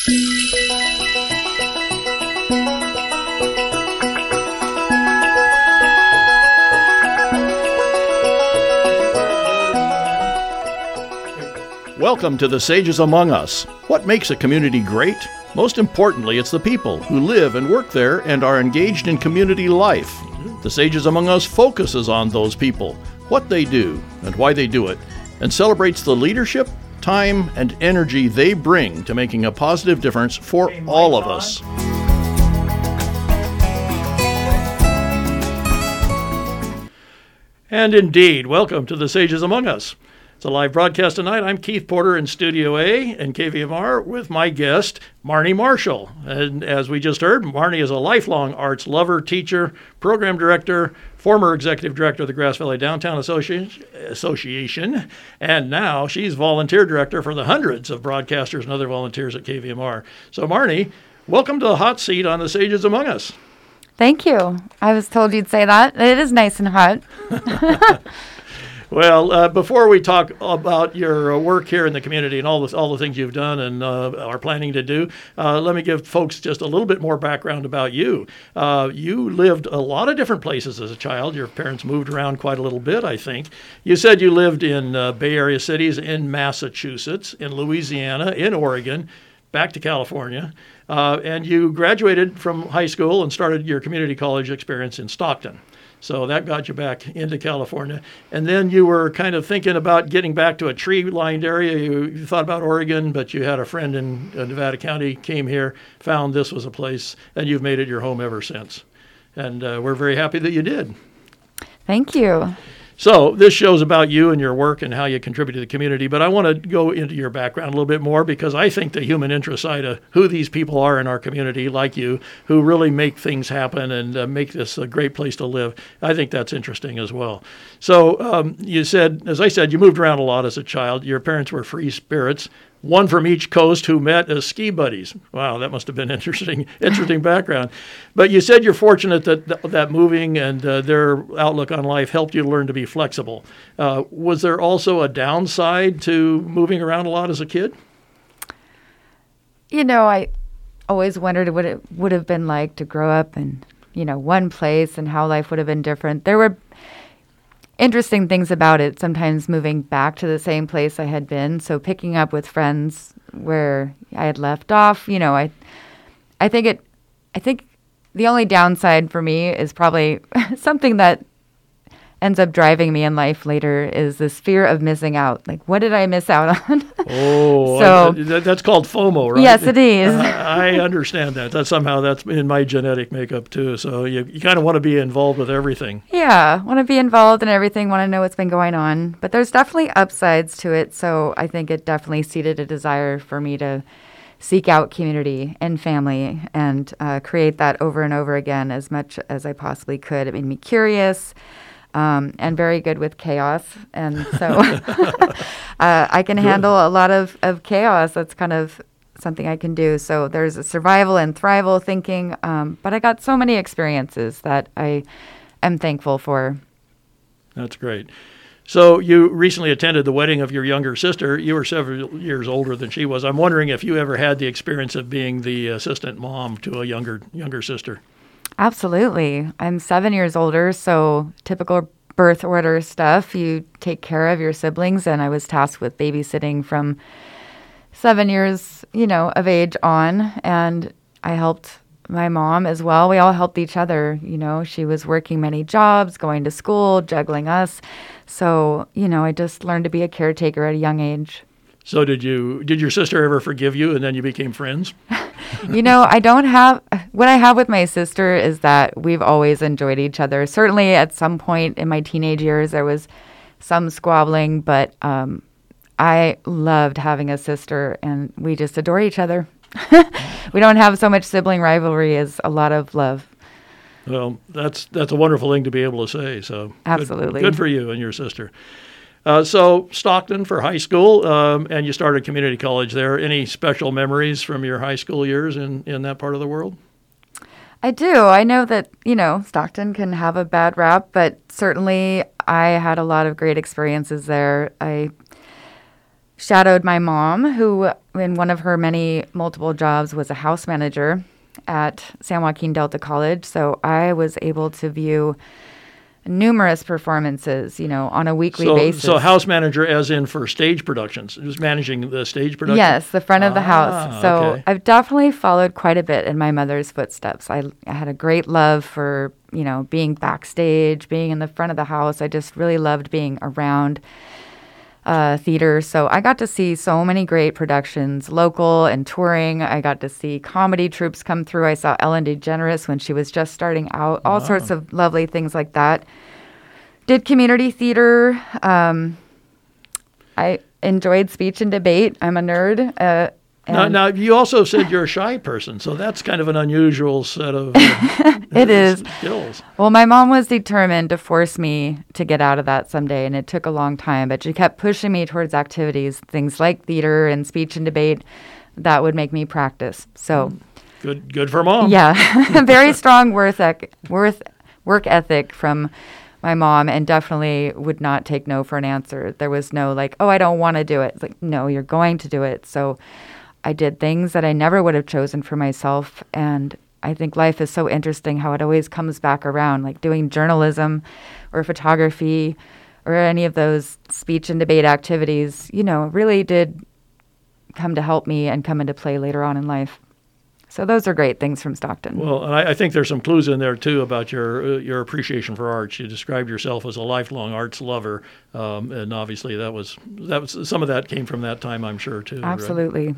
Welcome to the Sages Among Us. What makes a community great? Most importantly, it's the people who live and work there and are engaged in community life. The Sages Among Us focuses on those people, what they do, and why they do it, and celebrates the leadership, time, and energy they bring to making a positive difference for all of us. And indeed, welcome to the Sages Among Us. It's a live broadcast tonight. I'm Keith Porter in Studio A and KVMR with my guest, Marni Marshall. And as we just heard, Marni is a lifelong arts lover, teacher, program director, former executive director of the Grass Valley Downtown Association, and now she's volunteer director for the hundreds of broadcasters and other volunteers at KVMR. So, Marni, welcome to the hot seat on the Sages Among Us. Thank you. I was told you'd say that. It is nice and hot. Well, uh, before we talk about your uh, work here in the community and all the all the things you've done and uh, are planning to do, uh, let me give folks just a little bit more background about you. Uh, you lived a lot of different places as a child. Your parents moved around quite a little bit, I think. You said you lived in uh, Bay Area cities, in Massachusetts, in Louisiana, in Oregon, back to California, and you graduated from high school and started your community college experience in Stockton. So that got you back into California. And then you were kind of thinking about getting back to a tree lined area. You, you, thought about Oregon, but you had a friend in uh, Nevada County, came here, found this was a place, and you've made it your home ever since. And uh, we're very happy that you did. Thank you. So this show's about you and your work and how you contribute to the community. But I want to go into your background a little bit more because I think the human interest side of who these people are in our community, like you, who really make things happen and uh, make this a great place to live, I think that's interesting as well. So um, you said, as I said, you moved around a lot as a child. Your parents were free spirits one from each coast who met as ski buddies. Wow, that must have been interesting, interesting background. But you said you're fortunate that that moving and uh, their outlook on life helped you learn to be flexible. Uh, was there also a downside to moving around a lot as a kid? You know, I always wondered what it would have been like to grow up in, you know, one place and how life would have been different. There were interesting things about it. Sometimes moving back to the same place I had been, so picking up with friends where I had left off. You know, I, I think it, I think the only downside for me is probably something that ends up driving me in life later is this fear of missing out. Like, what did I miss out on? oh, so I, that, that's called FOMO, right? Yes, it is. I, I understand that. That somehow that's in my genetic makeup too. So you, you kind of want to be involved with everything. Yeah, want to be involved in everything. Want to know what's been going on. But there's definitely upsides to it. So I think it definitely seeded a desire for me to seek out community and family and uh, create that over and over again as much as I possibly could. It made me curious um, and very good with chaos. And so uh, I can good. handle a lot of, of chaos. That's kind of something I can do. So there's a survival and thrival thinking. Um, but I got so many experiences that I am thankful for. That's great. So you recently attended the wedding of your younger sister. You were several years older than she was. I'm wondering if you ever had the experience of being the assistant mom to a younger younger sister. Absolutely. I'm seven years older, so typical birth order stuff. You take care of your siblings, and I was tasked with babysitting from seven years, you know, of age on, and I helped my mom as well. We all helped each other. You know, she was working many jobs, going to school, juggling us. So, you know, I just learned to be a caretaker at a young age. So did you did your sister ever forgive you and then you became friends? you know, I don't have what I have with my sister is that we've always enjoyed each other. Certainly at some point in my teenage years there was some squabbling, but um, I loved having a sister and we just adore each other. we don't have so much sibling rivalry as a lot of love. Well, that's that's a wonderful thing to be able to say. So absolutely good, good for you and your sister. Uh, so Stockton for high school, um, and you started community college there. Any special memories from your high school years in, in that part of the world? I do. I know that, you know, Stockton can have a bad rap, but certainly I had a lot of great experiences there. I shadowed my mom, who in one of her many multiple jobs was a house manager at San Joaquin Delta College. So I was able to view numerous performances, you know, on a weekly so, basis. So house manager as in for stage productions, just managing the stage production? Yes, the front of the Ah, house. So okay. I've definitely followed quite a bit in my mother's footsteps. I, I had a great love for, you know, being backstage, being in the front of the house. I just really loved being around uh, theater. So I got to see so many great productions, local and touring. I got to see comedy troupes come through. I saw Ellen DeGeneres when she was just starting out. All sorts of lovely things like that. Did community theater. Um, I enjoyed speech and debate. I'm a nerd. Uh, Now, now, you also said you're a shy person, so that's kind of an unusual set of uh, It is. skills. Well, my mom was determined to force me to get out of that someday, and it took a long time, but she kept pushing me towards activities, things like theater and speech and debate that would make me practice. So, Good, good for mom. yeah, very strong worth ec- worth work ethic from my mom, and definitely would not take no for an answer. There was no like, oh, I don't want to do it. It's like, no, you're going to do it. So, I did things that I never would have chosen for myself, and I think life is so interesting how it always comes back around, like doing journalism or photography or any of those speech and debate activities, you know, really did come to help me and come into play later on in life. So those are great things from Stockton. Well, and I, I think there's some clues in there too about your uh, your appreciation for arts. You described yourself as a lifelong arts lover, um, and obviously that was that was some of that came from that time, I'm sure too. right? Absolutely.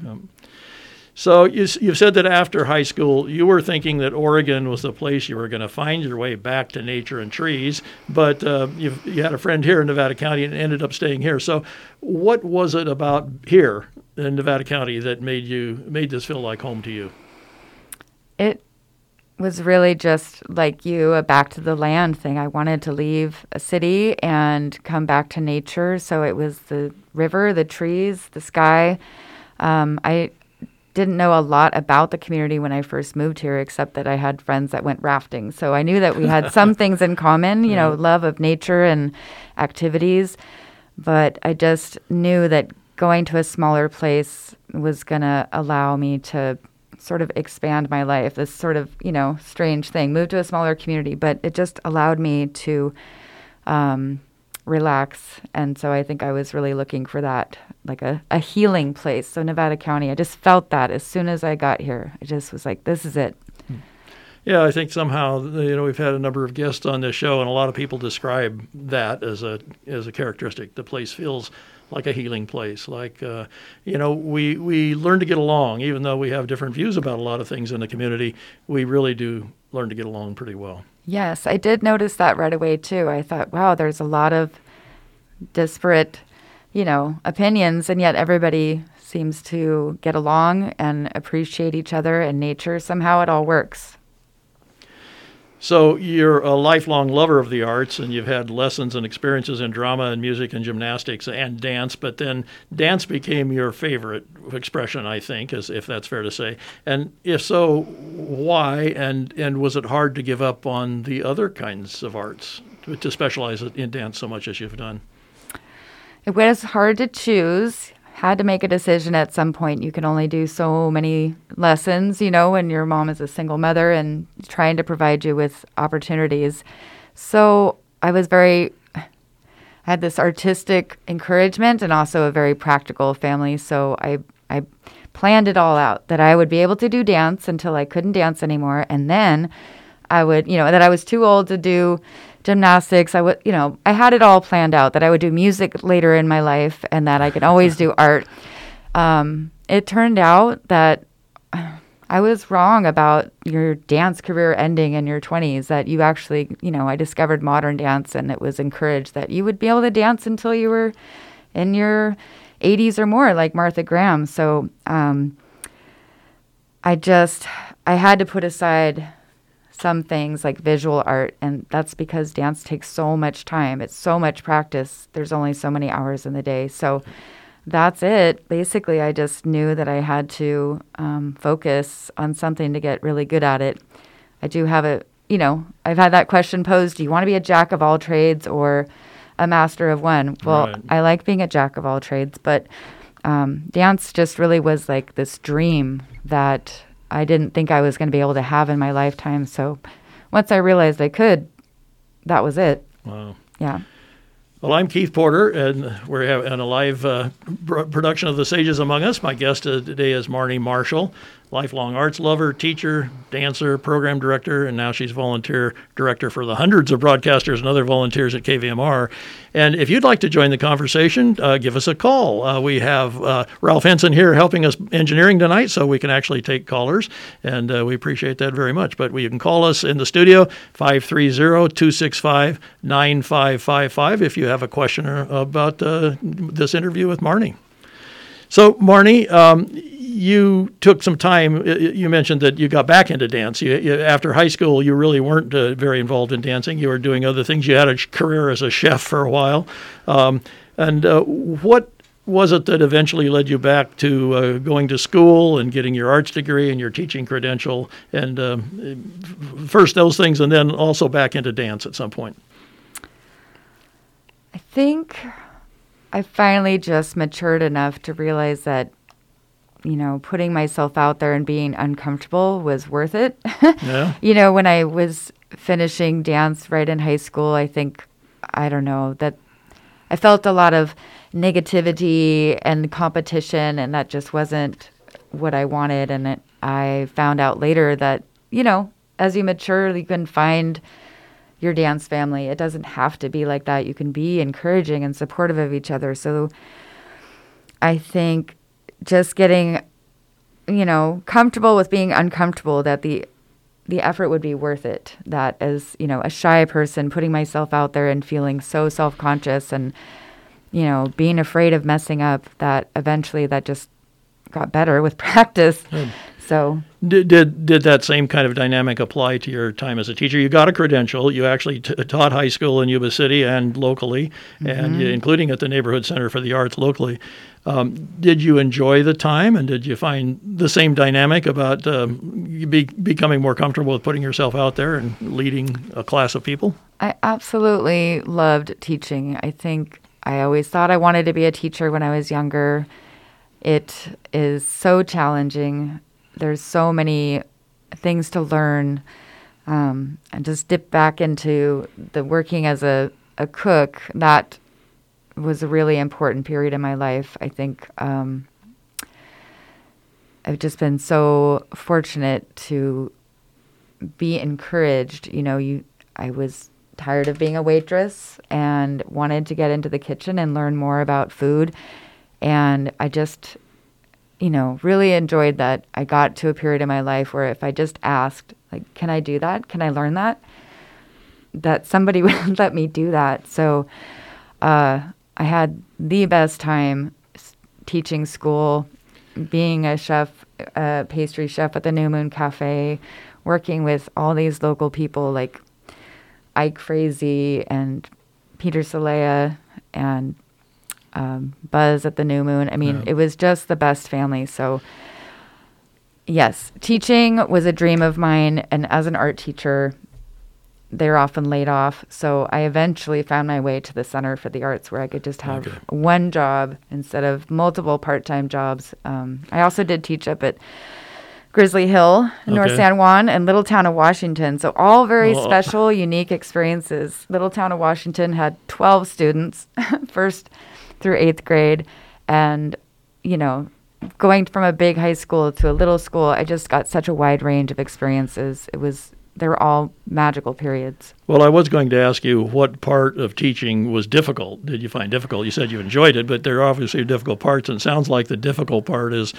So you, you've said that after high school, you were thinking that Oregon was the place you were going to find your way back to nature and trees, but uh, you've, you had a friend here in Nevada County and ended up staying here. So, what was it about here in Nevada County that made you made this feel like home to you? It was really just like you, a back to the land thing. I wanted to leave a city and come back to nature. So it was the river, the trees, the sky. Um, I didn't know a lot about the community when I first moved here, except that I had friends that went rafting. So I knew that we had some things in common, you know, love of nature and activities. But I just knew that going to a smaller place was going to allow me to sort of expand my life. This sort of, you know, strange thing. Moved to a smaller community, but it just allowed me to um, relax. And so I think I was really looking for that, like a, a healing place. So Nevada County, I just felt that as soon as I got here. I just was like, this is it. Yeah, I think somehow you know we've had a number of guests on this show, and a lot of people describe that as a as a characteristic. The place feels like a healing place. Like uh, you know, we we learn to get along, even though we have different views about a lot of things in the community. We really do learn to get along pretty well. Yes, I did notice that right away too. I thought, wow, there's a lot of disparate, you know, opinions, and yet everybody seems to get along and appreciate each other and nature. Somehow it all works. So you're a lifelong lover of the arts, and you've had lessons and experiences in drama and music and gymnastics and dance. But then dance became your favorite expression, I think, if that's fair to say. And if so, why? And and was it hard to give up on the other kinds of arts to, to specialize in dance so much as you've done? It was hard to choose. Had to make a decision at some point. You can only do so many lessons, you know, when your mom is a single mother and trying to provide you with opportunities. So I was very, I had this artistic encouragement and also a very practical family. So I, I planned it all out that I would be able to do dance until I couldn't dance anymore. And then I would, you know, that I was too old to do gymnastics. I would, you know, I had it all planned out that I would do music later in my life and that I could always do art. Um, it turned out that I was wrong about your dance career ending in your 20s, that you actually, you know, I discovered modern dance and it was encouraged that you would be able to dance until you were in your 80s or more, like Martha Graham. So um, I just, I had to put aside some things like visual art and that's because dance takes so much time. It's so much practice. There's only so many hours in the day. So that's it. Basically i just knew that i had to um, focus on something to get really good at it. I do have a you know i've had that question posed do you want to be a jack of all trades or a master of one? Well Right. i like being a jack of all trades but um, dance just really was like this dream that I didn't think I was going to be able to have in my lifetime. So once I realized I could, that was it. Wow. Yeah. Well, I'm Keith Porter, and we're having a live uh, production of The Sages Among Us. My guest uh, today is Marni Marshall, lifelong arts lover, teacher, dancer, program director, and now she's volunteer director for the hundreds of broadcasters and other volunteers at KVMR. And if you'd like to join the conversation, uh, give us a call. Uh, we have uh, Ralph Henson here helping us engineering tonight, so we can actually take callers, and uh, we appreciate that very much. But you can call us in the studio, 530-265-9555 if you have a question about uh, this interview with Marni. So, Marni, um, you took some time. You mentioned that you got back into dance. You, you, after high school, you really weren't uh, very involved in dancing. You were doing other things. You had a career as a chef for a while. Um, and uh, what was it that eventually led you back to uh, going to school and getting your arts degree and your teaching credential? And um, first those things, and then also back into dance at some point. I think I finally just matured enough to realize that, you know, putting myself out there and being uncomfortable was worth it. Yeah. you know, when I was finishing dance right in high school, I think, I don't know, that I felt a lot of negativity and competition, and that just wasn't what I wanted. And it, I found out later that, you know, as you mature, you can find your dance family. It doesn't have to be like that. You can be encouraging and supportive of each other. So I think just getting, you know, comfortable with being uncomfortable, that the the effort would be worth it. That as, you know, a shy person, putting myself out there and feeling so self conscious and, you know, being afraid of messing up, that eventually that just got better with practice. Good. So did, did did that same kind of dynamic apply to your time as a teacher? You got a credential. You actually t- taught high school in Yuba City and locally, mm-hmm. and including at the Neighborhood Center for the Arts locally. Um, did you enjoy the time, and did you find the same dynamic about um, be, becoming more comfortable with putting yourself out there and leading a class of people? I absolutely loved teaching. I think I always thought I wanted to be a teacher when I was younger. It is so challenging there's so many things to learn. Um, and just dip back into the working as a, a cook, that was a really important period in my life. I think um, I've just been so fortunate to be encouraged. You know, you I was tired of being a waitress and wanted to get into the kitchen and learn more about food. And I just you know, really enjoyed that I got to a period in my life where if I just asked, like, can I do that? Can I learn that? That somebody would let me do that. So uh, I had the best time teaching school, being a chef, a pastry chef at the New Moon Cafe, working with all these local people like Ike Frazee and Peter Salea and um, Buzz at the New Moon. I mean, yeah. it was just the best family. So, yes, teaching was a dream of mine. And as an art teacher, they're often laid off. So I eventually found my way to the Center for the Arts where I could just have okay. one job instead of multiple part time jobs. Um, I also did teach up at Grizzly Hill, okay. North San Juan, and Little Town of Washington. So all very oh. special, unique experiences. Little Town of Washington had 12 students. First through eighth grade. And, you know, going from a big high school to a little school, I just got such a wide range of experiences. It was, they were all magical periods. Well, I was going to ask you what part of teaching was difficult. Did you find difficult? You said you enjoyed it, but there are obviously difficult parts, and it sounds like the difficult part is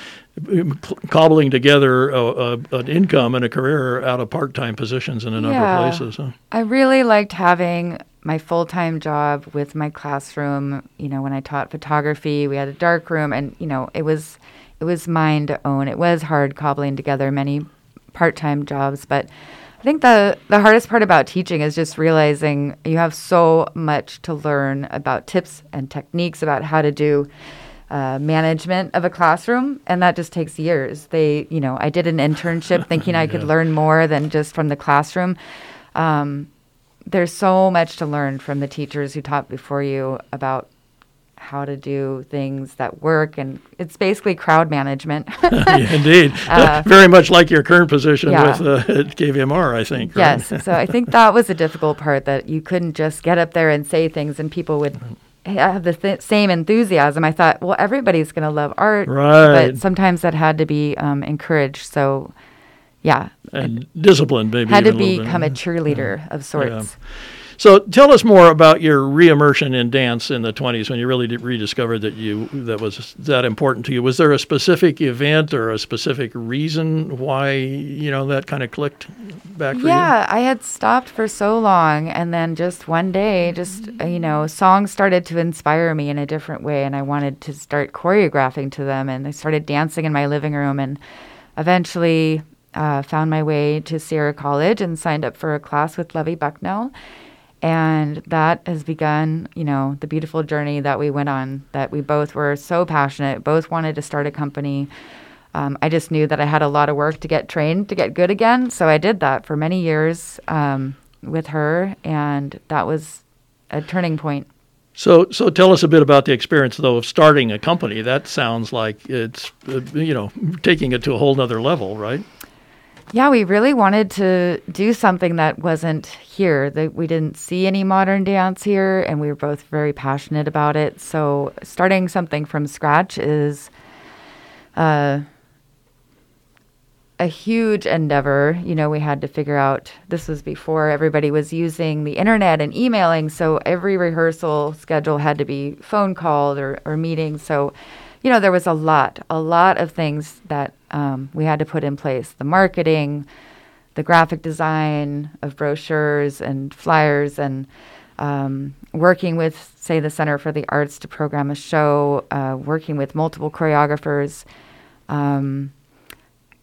um, cobbling together a, a, an income and a career out of part-time positions in a number yeah. of places. Huh? I really liked having my full time job with my classroom. You know, when I taught photography, we had a dark room, and you know, it was it was mine to own. It was hard cobbling together many part time jobs, but I think the the hardest part about teaching is just realizing you have so much to learn about tips and techniques about how to do. Uh, management of a classroom, and that just takes years. They, you know, I did an internship thinking I could learn more than just from the classroom. Um, there's so much to learn from the teachers who taught before you about how to do things that work and it's basically crowd management. Yeah, indeed. Uh, very much like your current position yeah. with uh, kvmr i think right? yes so i think that was a difficult part that you couldn't just get up there and say things and people would have the th- same enthusiasm. I thought well everybody's going to love art right. but sometimes that had to be um, encouraged so yeah and disciplined maybe had to become a cheerleader yeah. of sorts yeah. So tell us more about your reimmersion in dance in the 20s when you really rediscovered that you that was that important to you. Was there a specific event or a specific reason why you know that kind of clicked back for yeah, you? Yeah, I had stopped for so long, and then just one day, just you know, songs started to inspire me in a different way, and I wanted to start choreographing to them, and I started dancing in my living room, and eventually. Uh, found my way to Sierra College and signed up for a class with Levy Bucknell and that has begun, you know, the beautiful journey that we went on, that we both were so passionate, both wanted to start a company. Um, I just knew that I had a lot of work to get trained to get good again. So I did that for many years um, with her, and that was a turning point. So, so tell us a bit about the experience, though, of starting a company. That sounds like it's, uh, you know, taking it to a whole nother level, right? Yeah, we really wanted to do something that wasn't here. That we didn't see any modern dance here, and we were both very passionate about it. So starting something from scratch is uh, a huge endeavor. You know, we had to figure out. This was before everybody was using the internet and emailing, so every rehearsal schedule had to be phone called or, or meetings. So you know, there was a lot, a lot of things that um, we had to put in place the marketing, the graphic design of brochures and flyers, and um, working with, say, the Center for the Arts to program a show, uh, working with multiple choreographers, um,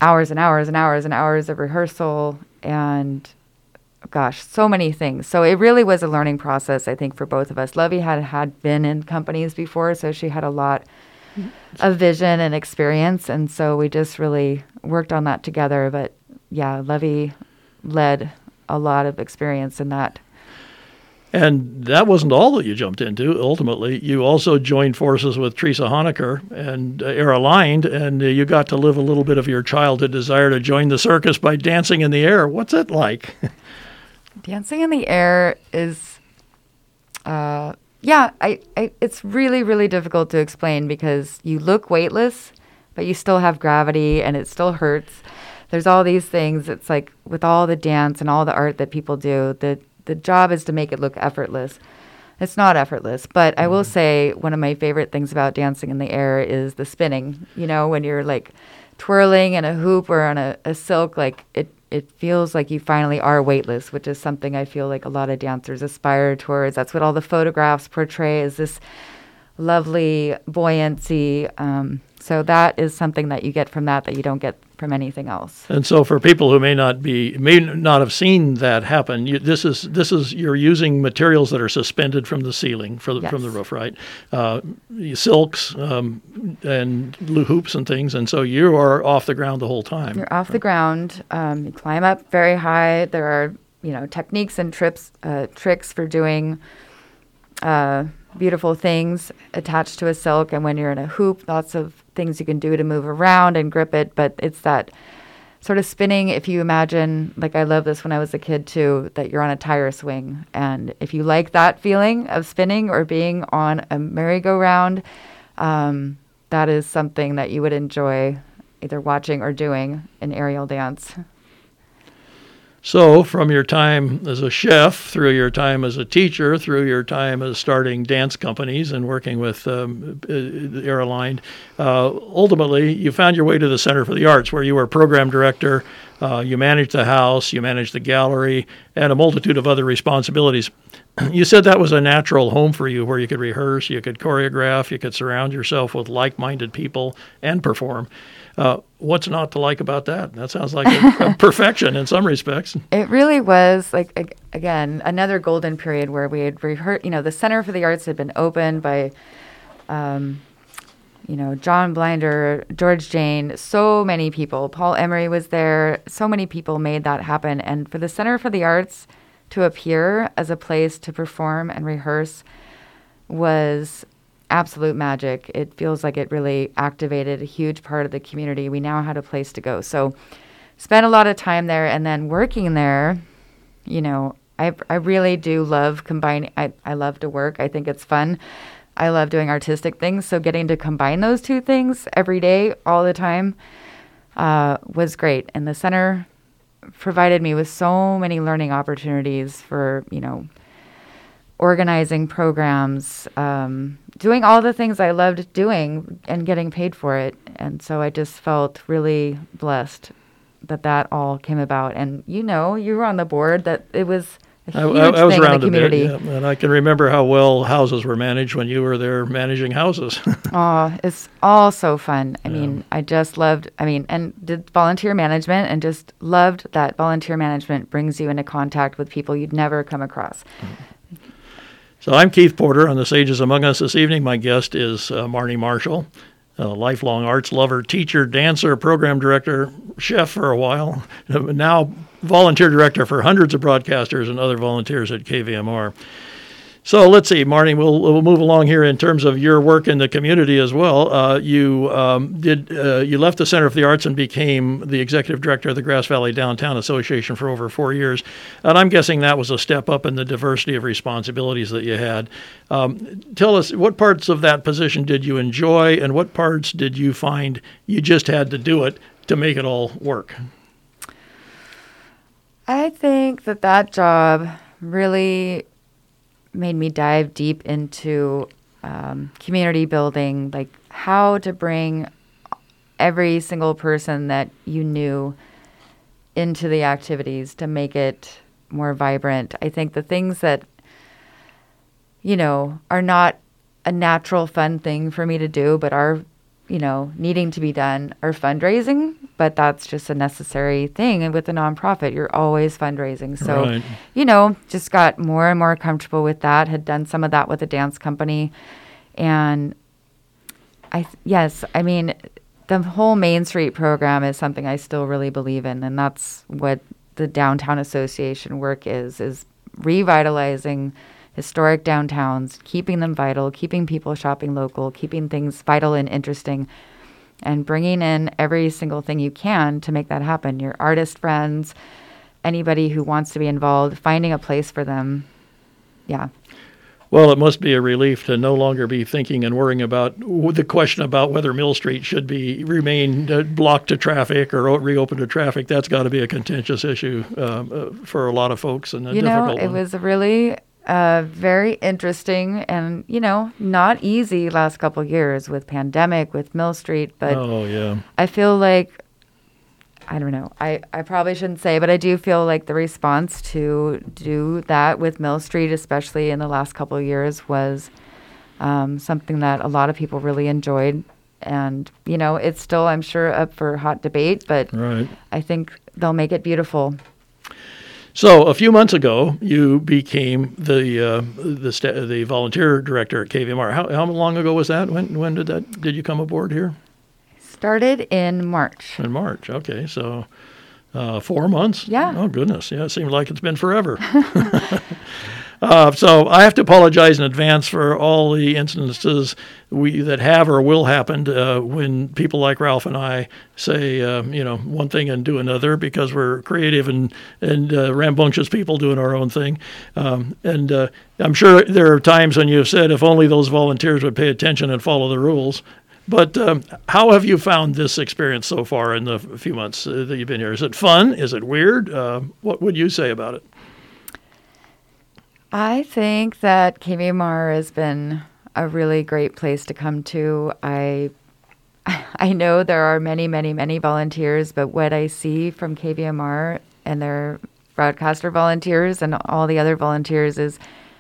hours and hours and hours and hours of rehearsal, and gosh, so many things. So it really was a learning process, I think, for both of us. Levy had had been in companies before, so she had a lot of vision and experience. And so we just really worked on that together. But yeah, Levy led a lot of experience in that. And that wasn't all that you jumped into. Ultimately, you also joined forces with Teresa Honecker and uh, Air Aligned, and uh, you got to live a little bit of your childhood desire to join the circus by dancing in the air. What's it like? dancing in the air is uh, yeah, I, I, it's really, really difficult to explain because you look weightless, but you still have gravity and it still hurts. There's all these things. It's like with all the dance and all the art that people do, the, the job is to make it look effortless. It's not effortless, but I will mm-hmm. say one of my favorite things about dancing in the air is the spinning. You know, when you're like twirling in a hoop or on a, a silk, like it it feels like you finally are weightless, which is something I feel like a lot of dancers aspire towards. That's what all the photographs portray is this lovely buoyancy. Um, so that is something that you get from that that you don't get from anything else. And so, for people who may not be may not have seen that happen, you, this is this is you're using materials that are suspended from the ceiling the, yes. from the roof, right? Uh, silks um, and loo hoops and things, and so you are off the ground the whole time. You're off the ground. Um, you climb up very high. There are you know techniques and trips uh, tricks for doing. Uh, beautiful things attached to a silk and when you're in a hoop lots of things you can do to move around and grip it, but it's that sort of spinning. If you imagine, like I love this when I was a kid too, that you're on a tire swing. And if you like that feeling of spinning or being on a merry-go-round, um, that is something that you would enjoy either watching or doing an aerial dance. So, from your time as a chef, through your time as a teacher, through your time as starting dance companies and working with um, uh, Air Aligned, uh, ultimately you found your way to the Center for the Arts, where you were program director. Uh, you managed the house, you managed the gallery, and a multitude of other responsibilities. You said that was a natural home for you, where you could rehearse, you could choreograph, you could surround yourself with like-minded people and perform. Uh, what's not to like about that? That sounds like a, a perfection in some respects. It really was like again another golden period where we had rehearsed. You know, the Center for the Arts had been opened by. Um, you know, John Blinder, George Jane, so many people. Paul Emery was there. So many people made that happen. And for the Center for the Arts to appear as a place to perform and rehearse was absolute magic. It feels like it really activated a huge part of the community. We now had a place to go. So, spent a lot of time there and then working there, you know, I, I really do love combining. I, I love to work. I think it's fun. I love doing artistic things. So getting to combine those two things every day, all the time, uh, was great. And the center provided me with so many learning opportunities for, you know, organizing programs, um, doing all the things I loved doing and getting paid for it. And so I just felt really blessed that that all came about. And you know, you were on the board that it was I, I, I, was around a bit, yeah, and I can remember how well houses were managed when you were there managing houses. oh, it's all so fun. I yeah. mean, I just loved. I mean, and did volunteer management, and just loved that volunteer management brings you into contact with people you'd never come across. Mm-hmm. So I'm Keith Porter on the Sages Among Us this evening. My guest is uh, Marni Marshall a lifelong arts lover, teacher, dancer, program director, chef for a while, now volunteer director for hundreds of broadcasters and other volunteers at KVMR. So let's see, Marni. We'll, we'll move along here in terms of your work in the community as well. Uh, you um, did uh, you left the Center for the Arts and became the executive director of the Grass Valley Downtown Association for over four years, and I'm guessing that was a step up in the diversity of responsibilities that you had. Um, tell us what parts of that position did you enjoy, and what parts did you find you just had to do it to make it all work? I think that that job really made me dive deep into um, community building, like how to bring every single person that you knew into the activities to make it more vibrant. I think the things that, you know, are not a natural fun thing for me to do, but are you know, needing to be done are fundraising, but that's just a necessary thing. And with a nonprofit, you're always fundraising. So, right. you know, just got more and more comfortable with that. Had done some of that with a dance company. And I, yes, I mean, the whole Main Street program is something I still really believe in. And that's what the Downtown Association work is, is revitalizing historic downtowns, keeping them vital, keeping people shopping local, keeping things vital and interesting, and bringing in every single thing you can to make that happen. Your artist friends, anybody who wants to be involved, finding a place for them. Yeah. Well, it must be a relief to no longer be thinking and worrying about the question about whether Mill Street should be remain uh, blocked to traffic or reopened to traffic. That's got to be a contentious issue um, uh, for a lot of folks and a you difficult know, it one. was really uh, very interesting and you know not easy last couple years with pandemic with mill street but oh yeah. I feel like i don't know I, I probably shouldn't say but i do feel like the response to do that with mill street especially in the last couple of years was um, something that a lot of people really enjoyed. And you know it's still i'm sure up for hot debate but right. i think they'll make it beautiful so a few months ago, you became the uh, the sta- the volunteer director at KVMR. How, how long ago was that? When when did that did you come aboard here? Started in March. In March, okay. So uh, four months. Yeah. Oh goodness, yeah. It seems like it's been forever. Uh, so I have to apologize in advance for all the instances we that have or will happen uh, when people like Ralph and I say, uh, you know, one thing and do another because we're creative and and uh, rambunctious people doing our own thing. Um, and uh, I'm sure there are times when you've said, if only those volunteers would pay attention and follow the rules. But um, how have you found this experience so far in the few months uh, that you've been here? Is it fun? Is it weird? what would you say about it? I think that KVMR has been a really great place to come to. I I know there are many, many, many volunteers, but what I see from KVMR and their broadcaster volunteers and all the other volunteers is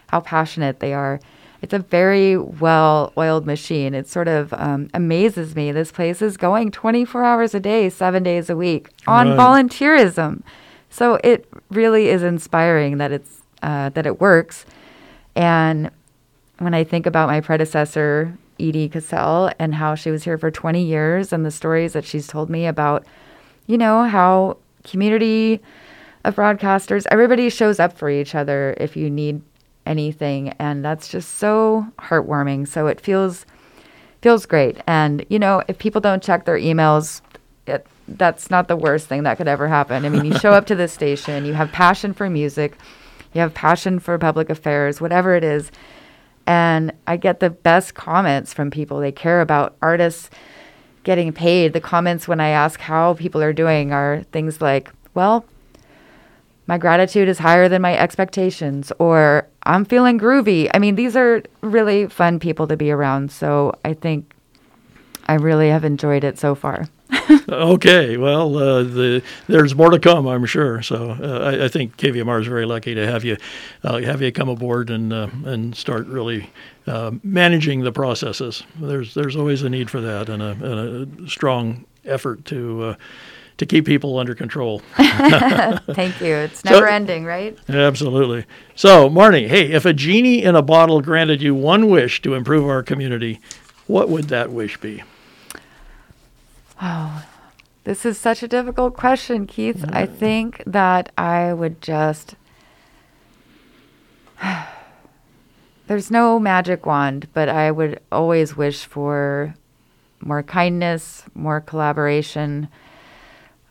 how passionate they are. It's a very well oiled machine. It sort of um, amazes me. This place is going 24 hours a day, seven days a week on right. volunteerism. So it really is inspiring that it's uh, that it works. And when I think about my predecessor, Edie Cassell, and how she was here for 20 years and the stories that she's told me about, you know, how community of broadcasters, everybody shows up for each other if you need anything. And that's just so heartwarming. So it feels feels great. And you know if people don't check their emails it, that's not the worst thing that could ever happen. I mean you show up to this station you have passion for music you have passion for public affairs whatever it is and i get the best comments from people they care about artists getting paid the comments when i ask how people are doing are things like well my gratitude is higher than my expectations or I'm feeling groovy. I mean, these are really fun people to be around. So I think I really have enjoyed it so far. okay, well, uh, the, there's more to come, I'm sure. So uh, I, I, think KVMR is very lucky to have you uh, have you come aboard and uh, and start really uh, managing the processes. There's there's always a need for that and a, and a strong effort to uh, to keep people under control. Thank you. It's never so, ending, right? Absolutely. So, Marni, hey, if a genie in a bottle granted you one wish to improve our community, what would that wish be? Oh, this is such a difficult question, Keith. Mm. I think that I would just. There's no magic wand, but I would always wish for more kindness, more collaboration,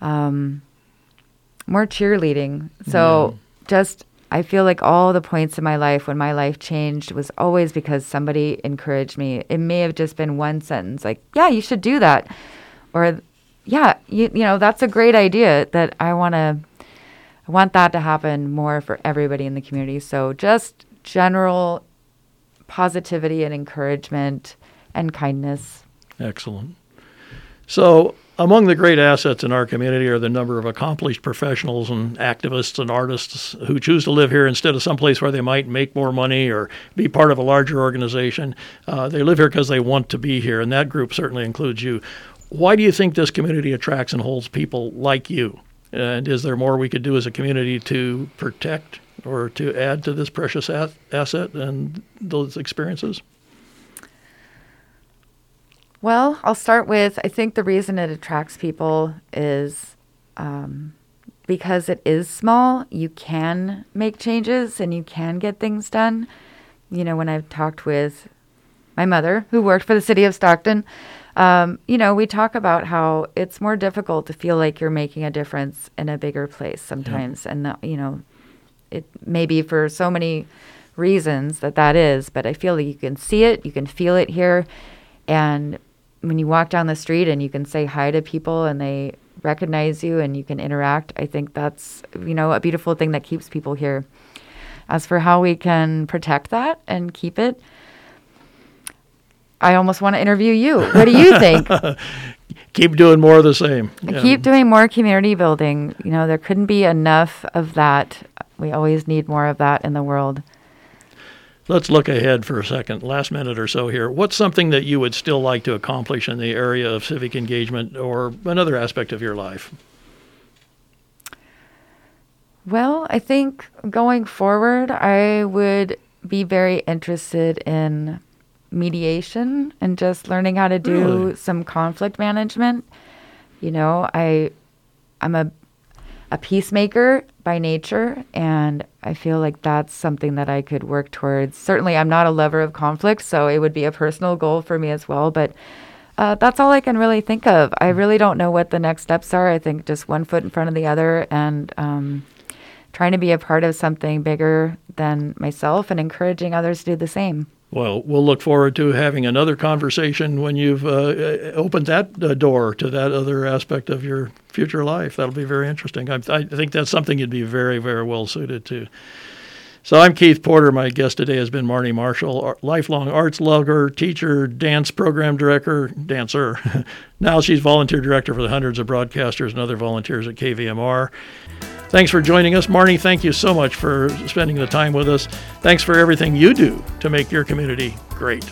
um, more cheerleading. So just I feel like all the points in my life when my life changed was always because somebody encouraged me. It may have just been one sentence like, "Yeah, you should do that," or "Yeah, you you know that's a great idea that I want to." I want that to happen more for everybody in the community. So just general positivity and encouragement and kindness. Excellent. So among the great assets in our community are the number of accomplished professionals and activists and artists who choose to live here instead of someplace where they might make more money or be part of a larger organization. Uh, they live here because they want to be here, and that group certainly includes you. Why do you think this community attracts and holds people like you? And is there more we could do as a community to protect or to add to this precious asset and those experiences? Well, I'll start with I think the reason it attracts people is um, because it is small, you can make changes and you can get things done. You know, when I've talked with my mother, who worked for the city of Stockton, um, you know, we talk about how it's more difficult to feel like you're making a difference in a bigger place sometimes. Yeah. And, the, you know, it may be for so many reasons that that is, but I feel like you can see it, you can feel it here. And when you walk down the street and you can say hi to people and they recognize you and you can interact, I think that's you know a beautiful thing that keeps people here. As for how we can protect that and keep it, I almost want to interview you. What do you think? keep doing more of the same. Yeah. Keep doing more community building. You know, there couldn't be enough of that. We always need more of that in the world. Let's look ahead for a second, last minute or so here. What's something that you would still like to accomplish in the area of civic engagement or another aspect of your life? Well, I think going forward, I would be very interested in mediation and just learning how to do really? some conflict management. You know, I I'm a a peacemaker by nature, and I feel like that's something that I could work towards. Certainly, I'm not a lover of conflict, so it would be a personal goal for me as well. But uh, that's all I can really think of. I really don't know what the next steps are. I think just one foot in front of the other, and um, trying to be a part of something bigger than myself, and encouraging others to do the same. Well, we'll look forward to having another conversation when you've uh, uh, opened that uh, door to that other aspect of your future life. That'll be very interesting. I, I, think that's something you'd be very, very well suited to. So I'm Keith Porter. My guest today has been Marni Marshall, lifelong arts lover, teacher, dance program director, dancer. now she's volunteer director for the hundreds of broadcasters and other volunteers at KVMR. Thanks for joining us. Marni, thank you so much for spending the time with us. Thanks for everything you do to make your community great.